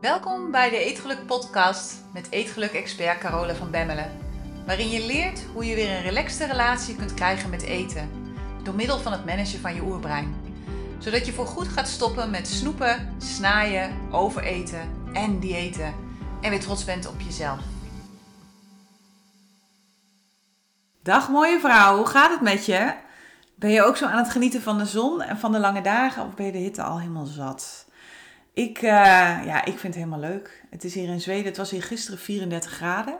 Welkom bij de Eetgeluk podcast met Eetgeluk-expert Carola van Bemmelen. Waarin je leert hoe je weer een relaxte relatie kunt krijgen met eten. Door middel van het managen van je oerbrein. Zodat je voorgoed gaat stoppen met snoepen, snaaien, overeten en diëten. En weer trots bent op jezelf. Dag mooie vrouw, hoe gaat het met je? Ben je ook zo aan het genieten van de zon en van de lange dagen of ben je de hitte al helemaal zat? Ik, uh, ja, ik vind het helemaal leuk. Het is hier in Zweden, het was hier gisteren 34 graden.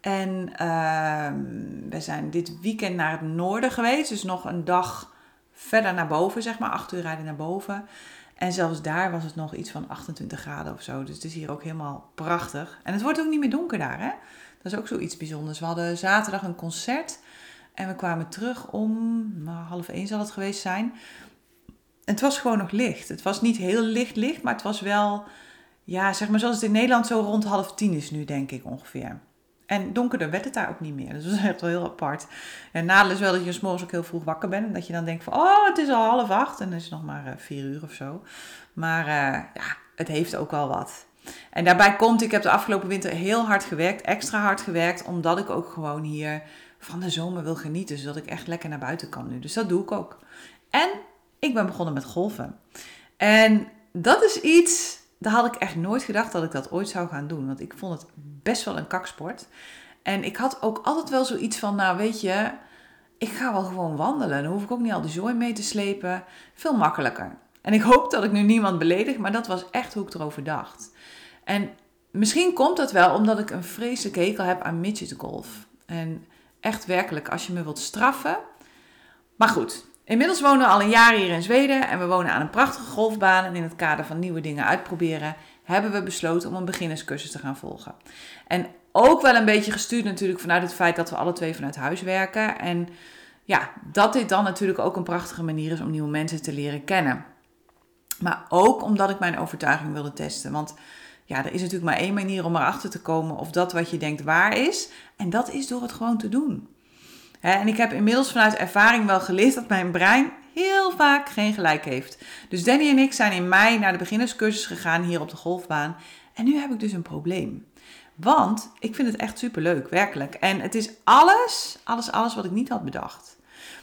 En uh, we zijn dit weekend naar het noorden geweest, dus nog een dag verder naar boven, zeg maar, acht uur rijden naar boven. En zelfs daar was het nog iets van 28 graden of zo. Dus het is hier ook helemaal prachtig. En het wordt ook niet meer donker daar, hè? Dat is ook zoiets bijzonders. We hadden zaterdag een concert en we kwamen terug om nou, half één zal het geweest zijn. Het was gewoon nog licht. Het was niet heel licht licht, maar het was wel, ja, zeg maar zoals het in Nederland zo rond half tien is nu, denk ik ongeveer. En donkerder werd het daar ook niet meer. Dus dat was echt wel heel apart. En nadeel is wel dat je s'morgens ook heel vroeg wakker bent. En dat je dan denkt van, oh, het is al half acht. En dan is nog maar uh, vier uur of zo. Maar uh, ja, het heeft ook wel wat. En daarbij komt, ik heb de afgelopen winter heel hard gewerkt. Extra hard gewerkt. Omdat ik ook gewoon hier van de zomer wil genieten. Zodat ik echt lekker naar buiten kan nu. Dus dat doe ik ook. En ik ben begonnen met golven. En dat is iets, daar had ik echt nooit gedacht dat ik dat ooit zou gaan doen. Want ik vond het best wel een kaksport. En ik had ook altijd wel zoiets van, nou weet je, ik ga wel gewoon wandelen. Dan hoef ik ook niet al die zooi mee te slepen. Veel makkelijker. En ik hoop dat ik nu niemand beledig, maar dat was echt hoe ik erover dacht. En misschien komt dat wel omdat ik een vreselijke hekel heb aan midgetgolf. En echt werkelijk, als je me wilt straffen. Maar goed, Inmiddels wonen we al een jaar hier in Zweden en we wonen aan een prachtige golfbaan. En in het kader van nieuwe dingen uitproberen hebben we besloten om een beginnerscursus te gaan volgen. En ook wel een beetje gestuurd natuurlijk vanuit het feit dat we alle twee vanuit huis werken. En ja, dat dit dan natuurlijk ook een prachtige manier is om nieuwe mensen te leren kennen. Maar ook omdat ik mijn overtuiging wilde testen. Want ja, er is natuurlijk maar één manier om erachter te komen of dat wat je denkt waar is. En dat is door het gewoon te doen en ik heb inmiddels vanuit ervaring wel geleerd dat mijn brein heel vaak geen gelijk heeft. Dus Danny en ik zijn in mei naar de beginnerscursus gegaan hier op de golfbaan. En nu heb ik dus een probleem. Want ik vind het echt superleuk, werkelijk. En het is alles, alles, alles wat ik niet had bedacht.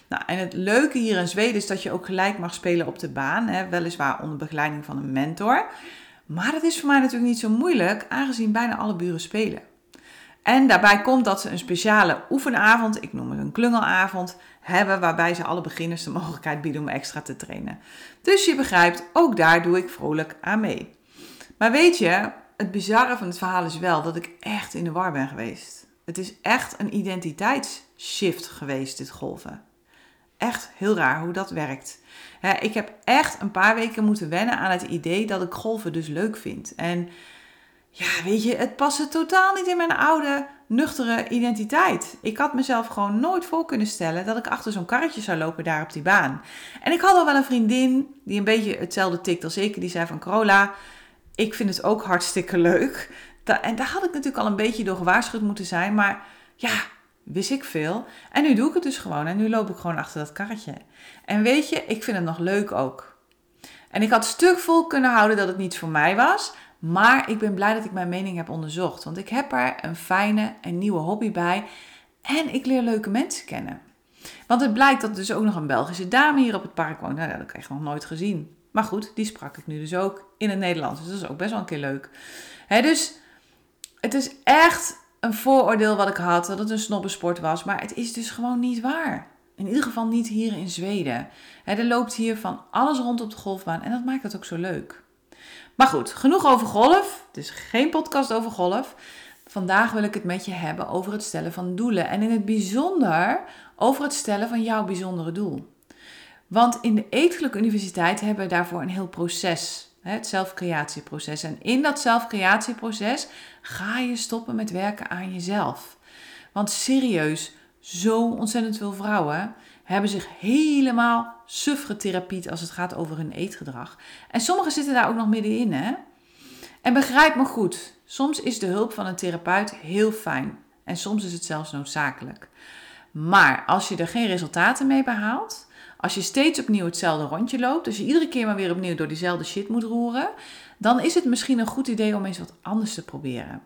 Nou, en het leuke hier in Zweden is dat je ook gelijk mag spelen op de baan. Hè, weliswaar onder begeleiding van een mentor. Maar dat is voor mij natuurlijk niet zo moeilijk, aangezien bijna alle buren spelen. En daarbij komt dat ze een speciale oefenavond, ik noem het een klungelavond, hebben waarbij ze alle beginners de mogelijkheid bieden om extra te trainen. Dus je begrijpt, ook daar doe ik vrolijk aan mee. Maar weet je, het bizarre van het verhaal is wel dat ik echt in de war ben geweest. Het is echt een identiteitsshift geweest, dit golven. Echt heel raar hoe dat werkt. ik heb echt een paar weken moeten wennen aan het idee dat ik golven dus leuk vind. En ja, weet je, het paste totaal niet in mijn oude, nuchtere identiteit. Ik had mezelf gewoon nooit voor kunnen stellen dat ik achter zo'n karretje zou lopen daar op die baan. En ik had al wel een vriendin die een beetje hetzelfde tikt als ik. Die zei van, Corolla, ik vind het ook hartstikke leuk. En daar had ik natuurlijk al een beetje door gewaarschuwd moeten zijn. Maar ja, wist ik veel. En nu doe ik het dus gewoon. En nu loop ik gewoon achter dat karretje. En weet je, ik vind het nog leuk ook. En ik had stuk vol kunnen houden dat het niets voor mij was. Maar ik ben blij dat ik mijn mening heb onderzocht. Want ik heb er een fijne en nieuwe hobby bij. En ik leer leuke mensen kennen. Want het blijkt dat er dus ook nog een Belgische dame hier op het park woont. Nou, dat heb ik echt nog nooit gezien. Maar goed, die sprak ik nu dus ook in het Nederlands. Dus dat is ook best wel een keer leuk. dus het is echt een vooroordeel wat ik had. Dat het een snobbensport was. Maar het is dus gewoon niet waar. In ieder geval niet hier in Zweden. er loopt hier van alles rond op de golfbaan. En dat maakt het ook zo leuk. Maar goed, genoeg over golf. Is geen podcast over golf. Vandaag wil ik het met je hebben over het stellen van doelen. En in het bijzonder over het stellen van jouw bijzondere doel. Want in de Eetgeluk Universiteit hebben we daarvoor een heel proces. Het zelfcreatieproces. En in dat zelfcreatieproces ga je stoppen met werken aan jezelf. Want serieus, zo ontzettend veel vrouwen hebben zich helemaal suf getherapieerd als het gaat over hun eetgedrag. En sommigen zitten daar ook nog middenin, hè? En begrijp me goed, soms is de hulp van een therapeut heel fijn. En soms is het zelfs noodzakelijk. Maar als je er geen resultaten mee behaalt, als je steeds opnieuw hetzelfde rondje loopt, als je iedere keer maar weer opnieuw door diezelfde shit moet roeren, dan is het misschien een goed idee om eens wat anders te proberen.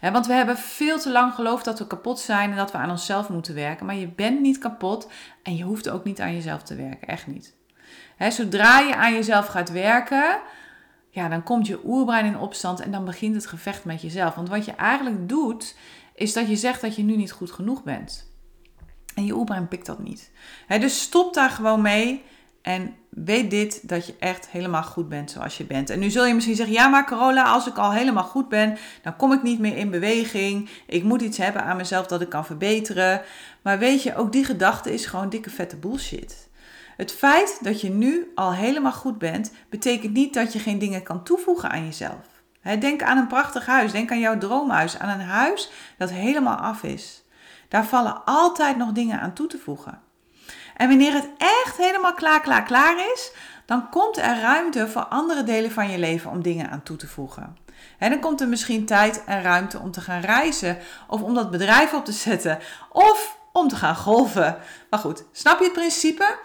Want we hebben veel te lang geloofd dat we kapot zijn en dat we aan onszelf moeten werken. Maar je bent niet kapot en je hoeft ook niet aan jezelf te werken. Echt niet. zodra je aan jezelf gaat werken, ja, dan komt je oerbrein in opstand en dan begint het gevecht met jezelf. Want wat je eigenlijk doet, is dat je zegt dat je nu niet goed genoeg bent. En je oerbrein pikt dat niet. dus stop daar gewoon mee. En weet dit, dat je echt helemaal goed bent zoals je bent. En nu zul je misschien zeggen, ja maar Carola, als ik al helemaal goed ben, dan kom ik niet meer in beweging. Ik moet iets hebben aan mezelf dat ik kan verbeteren. Maar weet je, ook die gedachte is gewoon dikke vette bullshit. Het feit dat je nu al helemaal goed bent, betekent niet dat je geen dingen kan toevoegen aan jezelf. Denk aan een prachtig huis, denk aan jouw droomhuis, aan een huis dat helemaal af is. Daar vallen altijd nog dingen aan toe te voegen. En wanneer het echt helemaal klaar, klaar, klaar is, dan komt er ruimte voor andere delen van je leven om dingen aan toe te voegen. En dan komt er misschien tijd en ruimte om te gaan reizen, of om dat bedrijf op te zetten, of om te gaan golven. Maar goed, snap je het principe?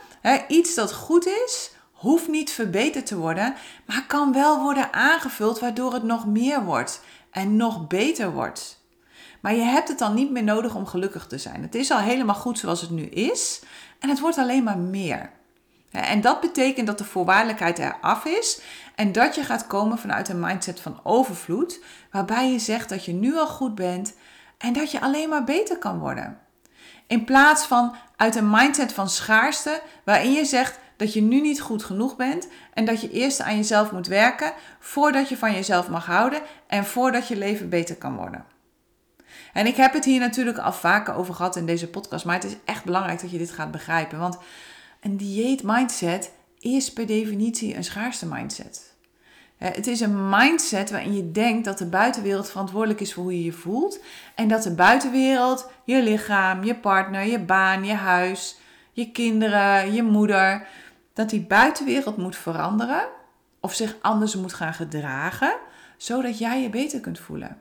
iets dat goed is, hoeft niet verbeterd te worden, maar kan wel worden aangevuld waardoor het nog meer wordt en nog beter wordt. Maar je hebt het dan niet meer nodig om gelukkig te zijn. Het is al helemaal goed zoals het nu is en het wordt alleen maar meer. En dat betekent dat de voorwaardelijkheid eraf is en dat je gaat komen vanuit een mindset van overvloed, waarbij je zegt dat je nu al goed bent en dat je alleen maar beter kan worden. In plaats van uit een mindset van schaarste, waarin je zegt dat je nu niet goed genoeg bent en dat je eerst aan jezelf moet werken voordat je van jezelf mag houden en voordat je leven beter kan worden. En ik heb het hier natuurlijk al vaker over gehad in deze podcast, maar het is echt belangrijk dat je dit gaat begrijpen. Want een dieet mindset is per definitie een schaarste mindset. Het is een mindset waarin je denkt dat de buitenwereld verantwoordelijk is voor hoe je je voelt. En dat de buitenwereld, je lichaam, je partner, je baan, je huis, je kinderen, je moeder, dat die buitenwereld moet veranderen of zich anders moet gaan gedragen, zodat jij je beter kunt voelen.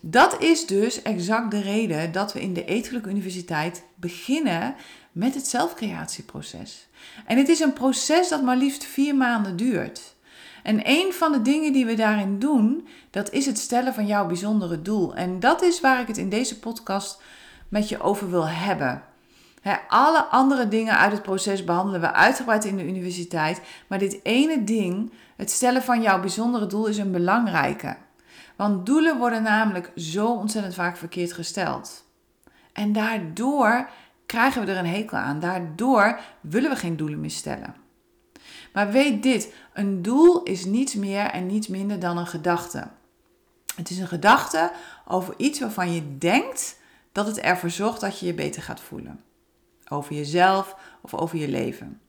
Dat is dus exact de reden dat we in de Etelijke Universiteit beginnen met het zelfcreatieproces. En het is een proces dat maar liefst vier maanden duurt. En een van de dingen die we daarin doen, dat is het stellen van jouw bijzondere doel. En dat is waar ik het in deze podcast met je over wil hebben. alle andere dingen uit het proces behandelen we uitgebreid in de universiteit. Maar dit ene ding, het stellen van jouw bijzondere doel, is een belangrijke. Want doelen worden namelijk zo ontzettend vaak verkeerd gesteld. En daardoor krijgen we er een hekel aan. Daardoor willen we geen doelen meer stellen. Maar weet dit: een doel is niets meer en niets minder dan een gedachte. Het is een gedachte over iets waarvan je denkt dat het ervoor zorgt dat je je beter gaat voelen. Over jezelf of over je leven.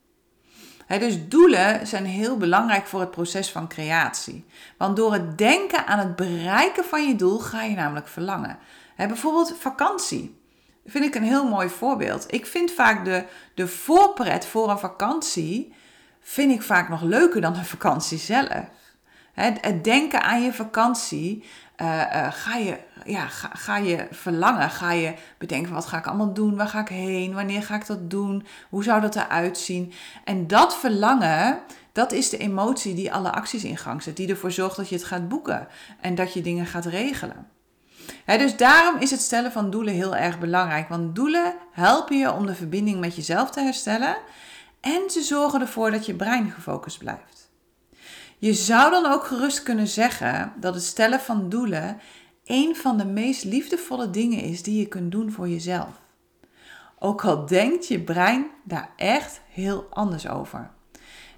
Dus doelen zijn heel belangrijk voor het proces van creatie. Want door het denken aan het bereiken van je doel ga je namelijk verlangen. bijvoorbeeld vakantie. vind ik een heel mooi voorbeeld. Ik vind vaak de, de voorpret voor een vakantie vind ik vaak nog leuker dan de vakantie zelf. Het, denken aan je vakantie, uh, uh, ga, je, ja, ga, ga, je verlangen, ga je bedenken wat ga ik allemaal doen, waar ga ik heen, wanneer ga ik dat doen, hoe zou dat eruit zien. En dat verlangen, dat is de emotie die alle acties in gang zet, die ervoor zorgt dat je het gaat boeken en dat je dingen gaat regelen. dus daarom is het stellen van doelen heel erg belangrijk, want doelen helpen je om de verbinding met jezelf te herstellen en ze zorgen ervoor dat je brein gefocust blijft. Je zou dan ook gerust kunnen zeggen dat het stellen van doelen een van de meest liefdevolle dingen is die je kunt doen voor jezelf. Ook al denkt je brein daar echt heel anders over.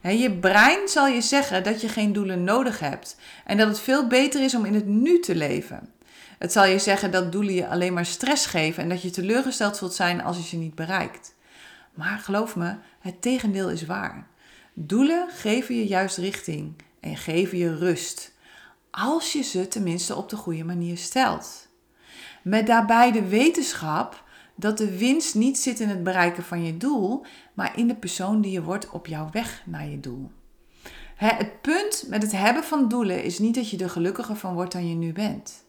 Je brein zal je zeggen dat je geen doelen nodig hebt en dat het veel beter is om in het nu te leven. Het zal je zeggen dat doelen je alleen maar stress geven en dat je teleurgesteld zult zijn als je ze niet bereikt. Maar geloof me, het tegendeel is waar. Doelen geven je juist richting en geven je rust. Als je ze tenminste op de goede manier stelt. Met daarbij de wetenschap dat de winst niet zit in het bereiken van je doel, maar in de persoon die je wordt op jouw weg naar je doel. Het punt met het hebben van doelen is niet dat je er gelukkiger van wordt dan je nu bent.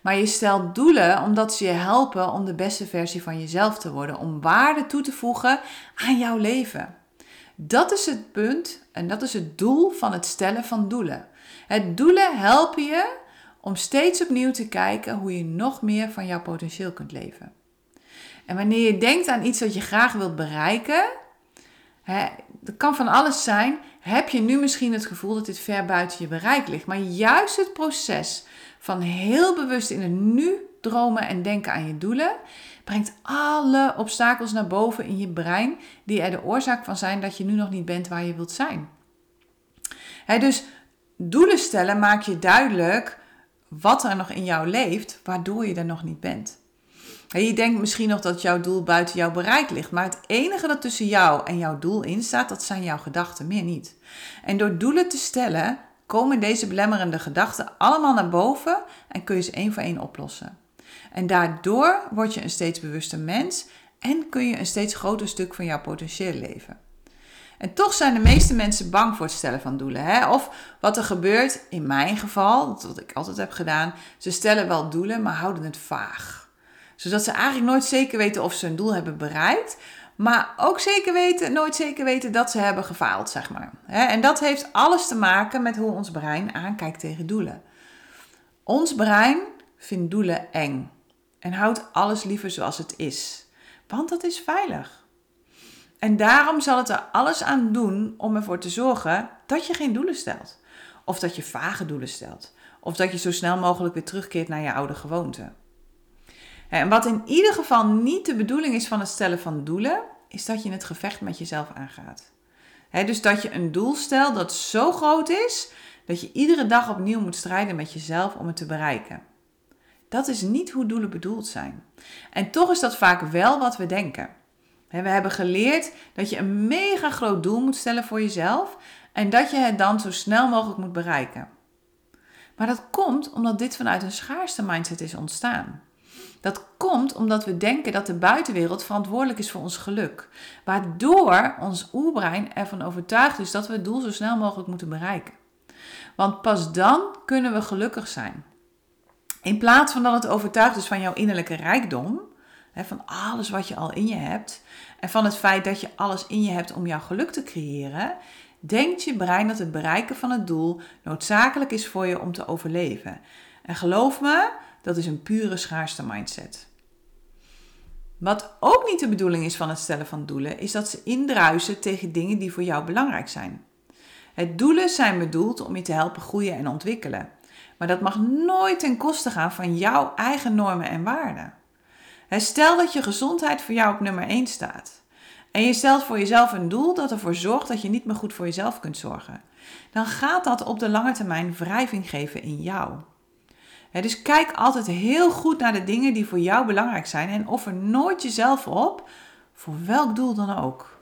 Maar je stelt doelen omdat ze je helpen om de beste versie van jezelf te worden, om waarde toe te voegen aan jouw leven. Dat is het punt en dat is het doel van het stellen van doelen. Het doelen helpen je om steeds opnieuw te kijken hoe je nog meer van jouw potentieel kunt leven. En wanneer je denkt aan iets wat je graag wilt bereiken, hè, dat kan van alles zijn, heb je nu misschien het gevoel dat dit ver buiten je bereik ligt. Maar juist het proces van heel bewust in het nu dromen en denken aan je doelen, brengt alle obstakels naar boven in je brein die er de oorzaak van zijn dat je nu nog niet bent waar je wilt zijn. dus doelen stellen maakt je duidelijk wat er nog in jou leeft, waardoor je er nog niet bent. je denkt misschien nog dat jouw doel buiten jouw bereik ligt, maar het enige dat tussen jou en jouw doel in staat, dat zijn jouw gedachten, meer niet. En door doelen te stellen, komen deze belemmerende gedachten allemaal naar boven en kun je ze één voor één oplossen. En daardoor word je een steeds bewuster mens en kun je een steeds groter stuk van jouw potentieel leven. En toch zijn de meeste mensen bang voor het stellen van doelen. Hè? Of wat er gebeurt, in mijn geval, wat ik altijd heb gedaan, ze stellen wel doelen, maar houden het vaag. Zodat ze eigenlijk nooit zeker weten of ze een doel hebben bereikt, maar ook zeker weten, nooit zeker weten dat ze hebben gefaald, zeg maar. En dat heeft alles te maken met hoe ons brein aankijkt tegen doelen. Ons brein vindt doelen eng en houdt alles liever zoals het is, want dat is veilig. En daarom zal het er alles aan doen om ervoor te zorgen dat je geen doelen stelt. Of dat je vage doelen stelt. Of dat je zo snel mogelijk weer terugkeert naar je oude gewoonte. En wat in ieder geval niet de bedoeling is van het stellen van doelen, is dat je het gevecht met jezelf aangaat. dus dat je een doel stelt dat zo groot is dat je iedere dag opnieuw moet strijden met jezelf om het te bereiken. Dat is niet hoe doelen bedoeld zijn. En toch is dat vaak wel wat we denken. We hebben geleerd dat je een mega groot doel moet stellen voor jezelf en dat je het dan zo snel mogelijk moet bereiken. Maar dat komt omdat dit vanuit een schaarste mindset is ontstaan. Dat komt omdat we denken dat de buitenwereld verantwoordelijk is voor ons geluk, waardoor ons oerbrein ervan overtuigd is dat we het doel zo snel mogelijk moeten bereiken. Want pas dan kunnen we gelukkig zijn. In plaats van dat het overtuigd is van jouw innerlijke rijkdom, van alles wat je al in je hebt, en van het feit dat je alles in je hebt om jouw geluk te creëren, denkt je brein dat het bereiken van het doel noodzakelijk is voor je om te overleven. En geloof me, dat is een pure schaarste mindset. Wat ook niet de bedoeling is van het stellen van doelen, is dat ze indruisen tegen dingen die voor jou belangrijk zijn. Het doelen zijn bedoeld om je te helpen groeien en ontwikkelen. Maar dat mag nooit ten koste gaan van jouw eigen normen en waarden. Stel dat je gezondheid voor jou op nummer 1 staat. En je stelt voor jezelf een doel dat ervoor zorgt dat je niet meer goed voor jezelf kunt zorgen. Dan gaat dat op de lange termijn wrijving geven in jou. dus kijk altijd heel goed naar de dingen die voor jou belangrijk zijn en offer nooit jezelf op, voor welk doel dan ook.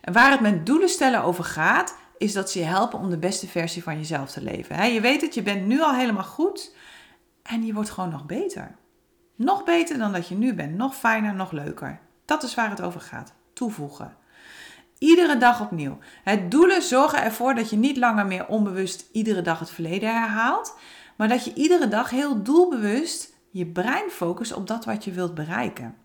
En waar het met doelen stellen over gaat, is dat ze je helpen om de beste versie van jezelf te leven. je weet het, je bent nu al helemaal goed en je wordt gewoon nog beter. Nog beter dan dat je nu bent, nog fijner, nog leuker. Dat is waar het over gaat. Toevoegen. Iedere dag opnieuw. Het doelen zorgen ervoor dat je niet langer meer onbewust iedere dag het verleden herhaalt, maar dat je iedere dag heel doelbewust je brein focust op dat wat je wilt bereiken.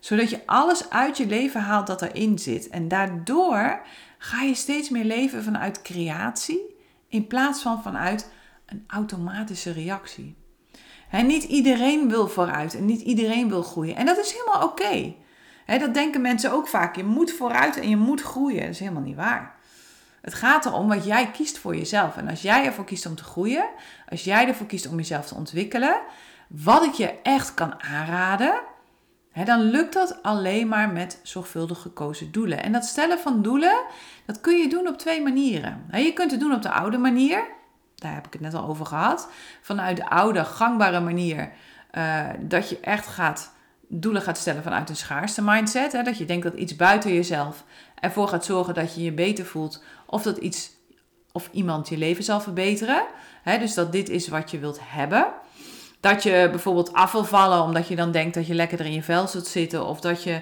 Zodat je alles uit je leven haalt dat erin zit. En daardoor ga je steeds meer leven vanuit creatie in plaats van vanuit een automatische reactie. En niet iedereen wil vooruit en niet iedereen wil groeien. En dat is helemaal oké. Dat denken mensen ook vaak. Je moet vooruit en je moet groeien. Dat is helemaal niet waar. Het gaat erom wat jij kiest voor jezelf. En als jij ervoor kiest om te groeien, als jij ervoor kiest om jezelf te ontwikkelen, wat ik je echt kan aanraden, dan lukt dat alleen maar met zorgvuldig gekozen doelen. En dat stellen van doelen, dat kun je doen op twee manieren. Je kunt het doen op de oude manier, daar heb ik het net al over gehad. Vanuit de oude, gangbare manier. Uh, dat je echt gaat doelen gaat stellen vanuit een schaarste mindset. Dat je denkt dat iets buiten jezelf ervoor gaat zorgen dat je je beter voelt. Of dat iets of iemand je leven zal verbeteren. Dus dat dit is wat je wilt hebben. Dat je bijvoorbeeld af wil vallen omdat je dan denkt dat je lekkerder in je vel zult zitten. Of dat je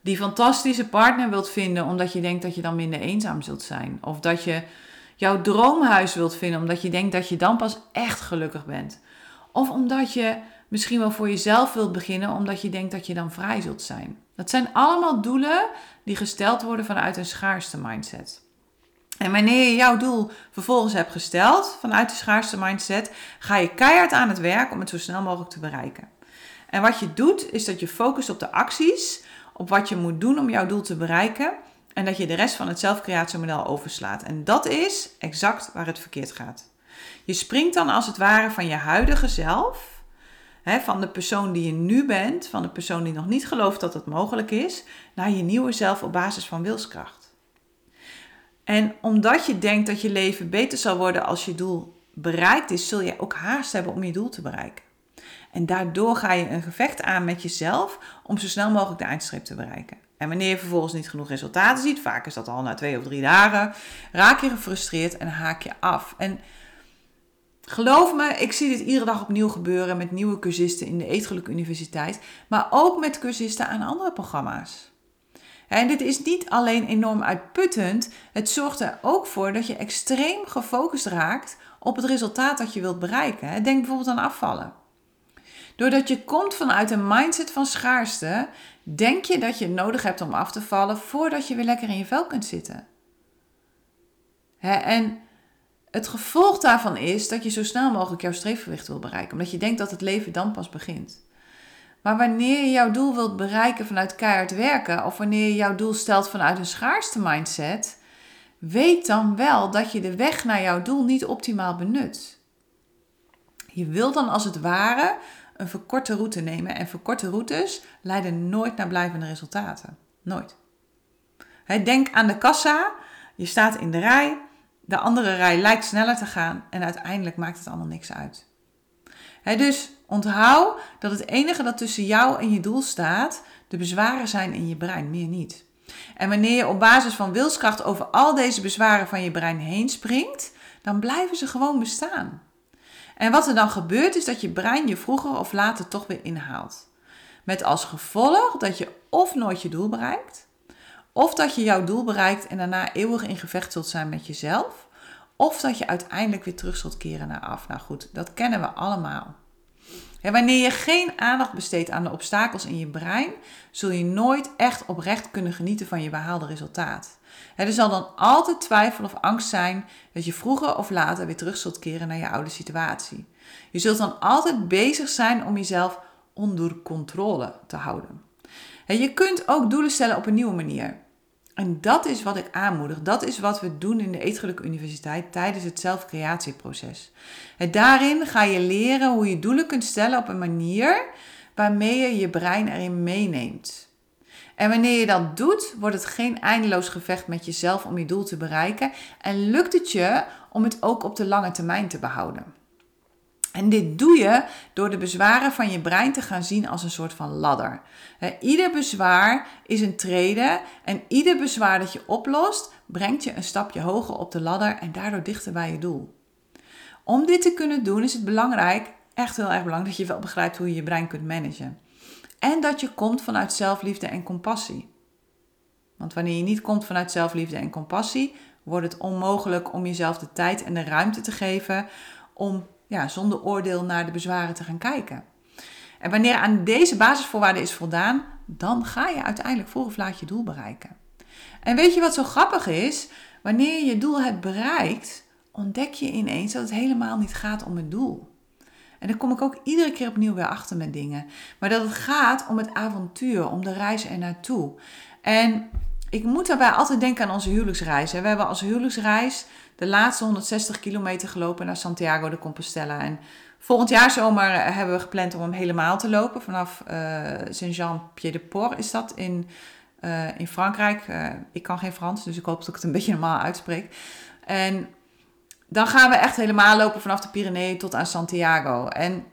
die fantastische partner wilt vinden omdat je denkt dat je dan minder eenzaam zult zijn. Of dat je jouw droomhuis wilt vinden, omdat je denkt dat je dan pas echt gelukkig bent. Of omdat je misschien wel voor jezelf wilt beginnen, omdat je denkt dat je dan vrij zult zijn. Dat zijn allemaal doelen die gesteld worden vanuit een schaarste mindset. En wanneer je jouw doel vervolgens hebt gesteld vanuit de schaarste mindset, ga je keihard aan het werk om het zo snel mogelijk te bereiken. En wat je doet, is dat je focust op de acties, op wat je moet doen om jouw doel te bereiken. En dat je de rest van het zelfcreatiemodel overslaat. En dat is exact waar het verkeerd gaat. Je springt dan als het ware van je huidige zelf, hè, van de persoon die je nu bent, van de persoon die nog niet gelooft dat het mogelijk is, naar je nieuwe zelf op basis van wilskracht. En omdat je denkt dat je leven beter zal worden als je doel bereikt is, zul je ook haast hebben om je doel te bereiken. En daardoor ga je een gevecht aan met jezelf om zo snel mogelijk de eindstreep te bereiken. En wanneer je vervolgens niet genoeg resultaten ziet, vaak is dat al na twee of drie dagen, raak je gefrustreerd en haak je af. En geloof me, ik zie dit iedere dag opnieuw gebeuren met nieuwe cursisten in de Eetgelijke Universiteit, maar ook met cursisten aan andere programma's. En dit is niet alleen enorm uitputtend, het zorgt er ook voor dat je extreem gefocust raakt op het resultaat dat je wilt bereiken. Denk bijvoorbeeld aan afvallen. Doordat je komt vanuit een mindset van schaarste, denk je dat je het nodig hebt om af te vallen voordat je weer lekker in je vel kunt zitten. en het gevolg daarvan is dat je zo snel mogelijk jouw streefgewicht wil bereiken, omdat je denkt dat het leven dan pas begint. Maar wanneer je jouw doel wilt bereiken vanuit keihard werken, of wanneer je jouw doel stelt vanuit een schaarste mindset, weet dan wel dat je de weg naar jouw doel niet optimaal benut. Je wilt dan als het ware een verkorte route nemen. En verkorte routes leiden nooit naar blijvende resultaten. Nooit. denk aan de kassa. Je staat in de rij. De andere rij lijkt sneller te gaan. En uiteindelijk maakt het allemaal niks uit. Dus onthoud dat het enige dat tussen jou en je doel staat, de bezwaren zijn in je brein, meer niet. En wanneer je op basis van wilskracht over al deze bezwaren van je brein heen springt, dan blijven ze gewoon bestaan. En wat er dan gebeurt is dat je brein je vroeger of later toch weer inhaalt. Met als gevolg dat je of nooit je doel bereikt, of dat je jouw doel bereikt en daarna eeuwig in gevecht zult zijn met jezelf, of dat je uiteindelijk weer terug zult keren naar af. Nou goed, dat kennen we allemaal. En wanneer je geen aandacht besteedt aan de obstakels in je brein, zul je nooit echt oprecht kunnen genieten van je behaalde resultaat. er zal dan altijd twijfel of angst zijn dat je vroeger of later weer terug zult keren naar je oude situatie. Je zult dan altijd bezig zijn om jezelf onder controle te houden. je kunt ook doelen stellen op een nieuwe manier. En dat is wat ik aanmoedig. Dat is wat we doen in de Eetgelijke Universiteit tijdens het zelfcreatieproces. En daarin ga je leren hoe je doelen kunt stellen op een manier waarmee je je brein erin meeneemt. En wanneer je dat doet, wordt het geen eindeloos gevecht met jezelf om je doel te bereiken en lukt het je om het ook op de lange termijn te behouden. En dit doe je door de bezwaren van je brein te gaan zien als een soort van ladder. Ieder bezwaar is een trede en ieder bezwaar dat je oplost, brengt je een stapje hoger op de ladder en daardoor dichter bij je doel. Om dit te kunnen doen is het belangrijk, echt heel erg belangrijk, dat je wel begrijpt hoe je je brein kunt managen. En dat je komt vanuit zelfliefde en compassie. Want wanneer je niet komt vanuit zelfliefde en compassie, wordt het onmogelijk om jezelf de tijd en de ruimte te geven om ja, zonder oordeel naar de bezwaren te gaan kijken. En wanneer aan deze basisvoorwaarden is voldaan, dan ga je uiteindelijk voor of laat je doel bereiken. En weet je wat zo grappig is? Wanneer je je doel hebt bereikt, ontdek je ineens dat het helemaal niet gaat om het doel. En daar kom ik ook iedere keer opnieuw weer achter met dingen. Maar dat het gaat om het avontuur, om de reis er naartoe. En ik moet daarbij altijd denken aan onze huwelijksreis. We hebben als huwelijksreis de laatste 160 kilometer gelopen naar Santiago de Compostela. En volgend jaar zomer hebben we gepland om hem helemaal te lopen. Vanaf uh, Saint-Jean-Pied-de-Port is dat in, uh, in Frankrijk. Ik kan geen Frans, dus ik hoop dat ik het een beetje normaal uitspreek. En dan gaan we echt helemaal lopen vanaf de Pyreneeën tot aan Santiago. En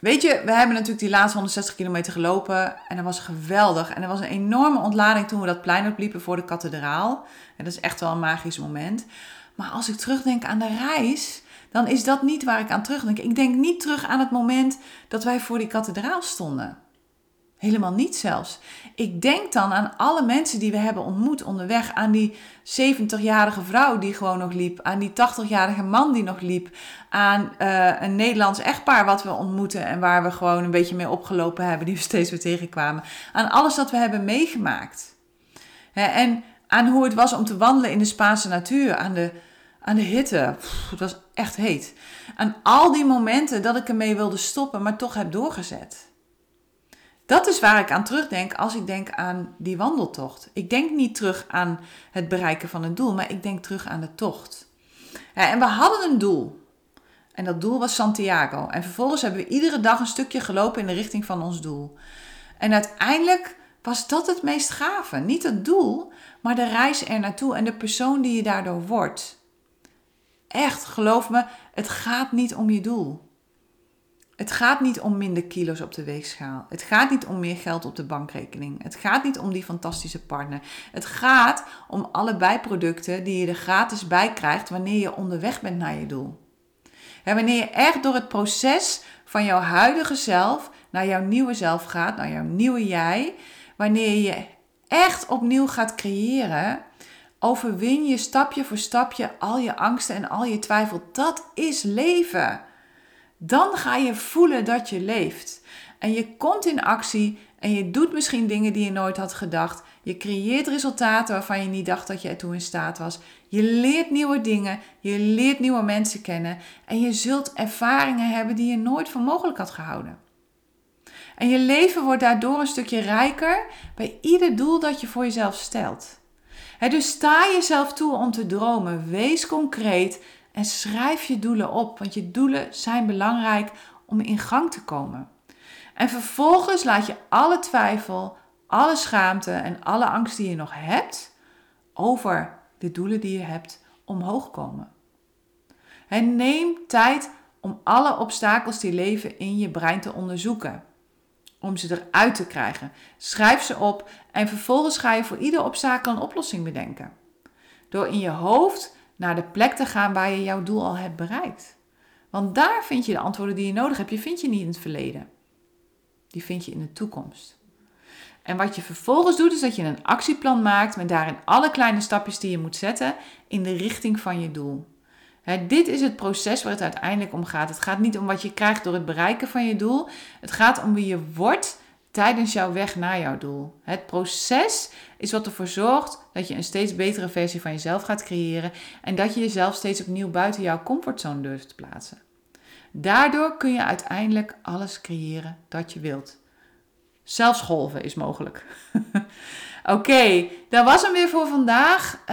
Weet je, we hebben natuurlijk die laatste 160 kilometer gelopen en dat was geweldig. En er was een enorme ontlading toen we dat plein opliepen voor de kathedraal. En dat is echt wel een magisch moment. Maar als ik terugdenk aan de reis, dan is dat niet waar ik aan terugdenk. Ik denk niet terug aan het moment dat wij voor die kathedraal stonden. Helemaal niet zelfs. Ik denk dan aan alle mensen die we hebben ontmoet onderweg. Aan die 70-jarige vrouw die gewoon nog liep. Aan die 80-jarige man die nog liep. Aan uh, een Nederlands echtpaar wat we ontmoeten en waar we gewoon een beetje mee opgelopen hebben. Die we steeds weer tegenkwamen. Aan alles dat we hebben meegemaakt. en aan hoe het was om te wandelen in de Spaanse natuur. Aan de, aan de hitte. het was echt heet. Aan al die momenten dat ik ermee wilde stoppen, maar toch heb doorgezet. Dat is waar ik aan terugdenk als ik denk aan die wandeltocht. Ik denk niet terug aan het bereiken van een doel, maar ik denk terug aan de tocht. Ja, en we hadden een doel. En dat doel was Santiago. En vervolgens hebben we iedere dag een stukje gelopen in de richting van ons doel. En uiteindelijk was dat het meest gave. Niet het doel, maar de reis er naartoe en de persoon die je daardoor wordt. Echt, geloof me, het gaat niet om je doel. Het gaat niet om minder kilo's op de weegschaal. Het gaat niet om meer geld op de bankrekening. Het gaat niet om die fantastische partner. Het gaat om alle bijproducten die je er gratis bij krijgt wanneer je onderweg bent naar je doel. En wanneer je echt door het proces van jouw huidige zelf naar jouw nieuwe zelf gaat, naar jouw nieuwe jij, wanneer je echt opnieuw gaat creëren, overwin je stapje voor stapje al je angsten en al je twijfel. Dat is leven. Dan ga je voelen dat je leeft. En je komt in actie en je doet misschien dingen die je nooit had gedacht. Je creëert resultaten waarvan je niet dacht dat je ertoe in staat was. Je leert nieuwe dingen, je leert nieuwe mensen kennen en je zult ervaringen hebben die je nooit voor mogelijk had gehouden. En je leven wordt daardoor een stukje rijker bij ieder doel dat je voor jezelf stelt. dus sta jezelf toe om te dromen. Wees concreet en schrijf je doelen op, want je doelen zijn belangrijk om in gang te komen. En vervolgens laat je alle twijfel, alle schaamte en alle angst die je nog hebt over de doelen die je hebt omhoog komen. En neem tijd om alle obstakels die leven in je brein te onderzoeken. Om ze eruit te krijgen. Schrijf ze op en vervolgens ga je voor ieder obstakel een oplossing bedenken. Door in je hoofd naar de plek te gaan waar je jouw doel al hebt bereikt. Want daar vind je de antwoorden die je nodig hebt. Je vindt je niet in het verleden. Die vind je in de toekomst. En wat je vervolgens doet, is dat je een actieplan maakt met daarin alle kleine stapjes die je moet zetten in de richting van je doel. dit is het proces waar het uiteindelijk om gaat. Het gaat niet om wat je krijgt door het bereiken van je doel. Het gaat om wie je wordt tijdens jouw weg naar jouw doel. Het proces is wat ervoor zorgt dat je een steeds betere versie van jezelf gaat creëren en dat je jezelf steeds opnieuw buiten jouw comfortzone durft te plaatsen. Daardoor kun je uiteindelijk alles creëren dat je wilt. Zelfs golven is mogelijk. Oké, dat was hem weer voor vandaag.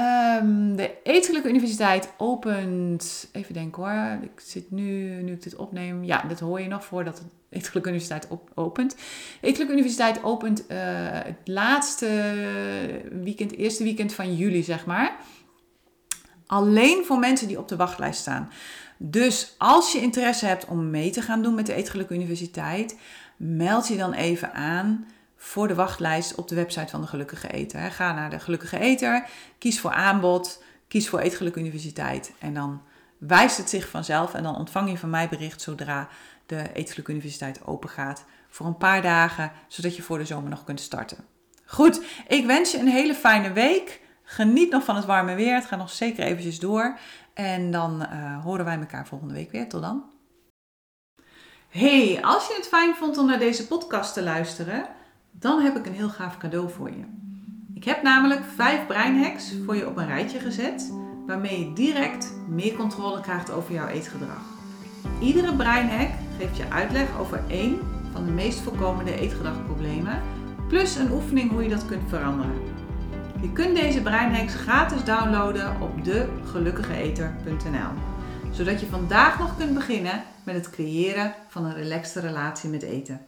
Um, de Etelijke Universiteit opent. Even denken hoor. Ik zit nu, nu ik dit opneem. Ja, dat hoor je nog voordat de Etelijke Universiteit op, opent. De Universiteit opent uh, het laatste weekend, eerste weekend van juli, zeg maar. Alleen voor mensen die op de wachtlijst staan. Dus als je interesse hebt om mee te gaan doen met de Etelijke Universiteit, meld je dan even aan voor de wachtlijst op de website van de Gelukkige Eter. Ga naar de Gelukkige Eter, kies voor aanbod, kies voor Eetgeluk Universiteit en dan wijst het zich vanzelf en dan ontvang je van mij bericht zodra de Eetgeluk Universiteit open gaat voor een paar dagen, zodat je voor de zomer nog kunt starten. Goed, ik wens je een hele fijne week. Geniet nog van het warme weer. Het gaat nog zeker eventjes door. En dan uh, horen wij elkaar volgende week weer. Tot dan. Hey, als je het fijn vond om naar deze podcast te luisteren dan heb ik een heel gaaf cadeau voor je. Ik heb namelijk vijf breinhacks voor je op een rijtje gezet, waarmee je direct meer controle krijgt over jouw eetgedrag. Iedere breinhack geeft je uitleg over één van de meest voorkomende eetgedragproblemen, plus een oefening hoe je dat kunt veranderen. Je kunt deze breinhacks gratis downloaden op degelukkigeeter.nl, zodat je vandaag nog kunt beginnen met het creëren van een relaxte relatie met eten.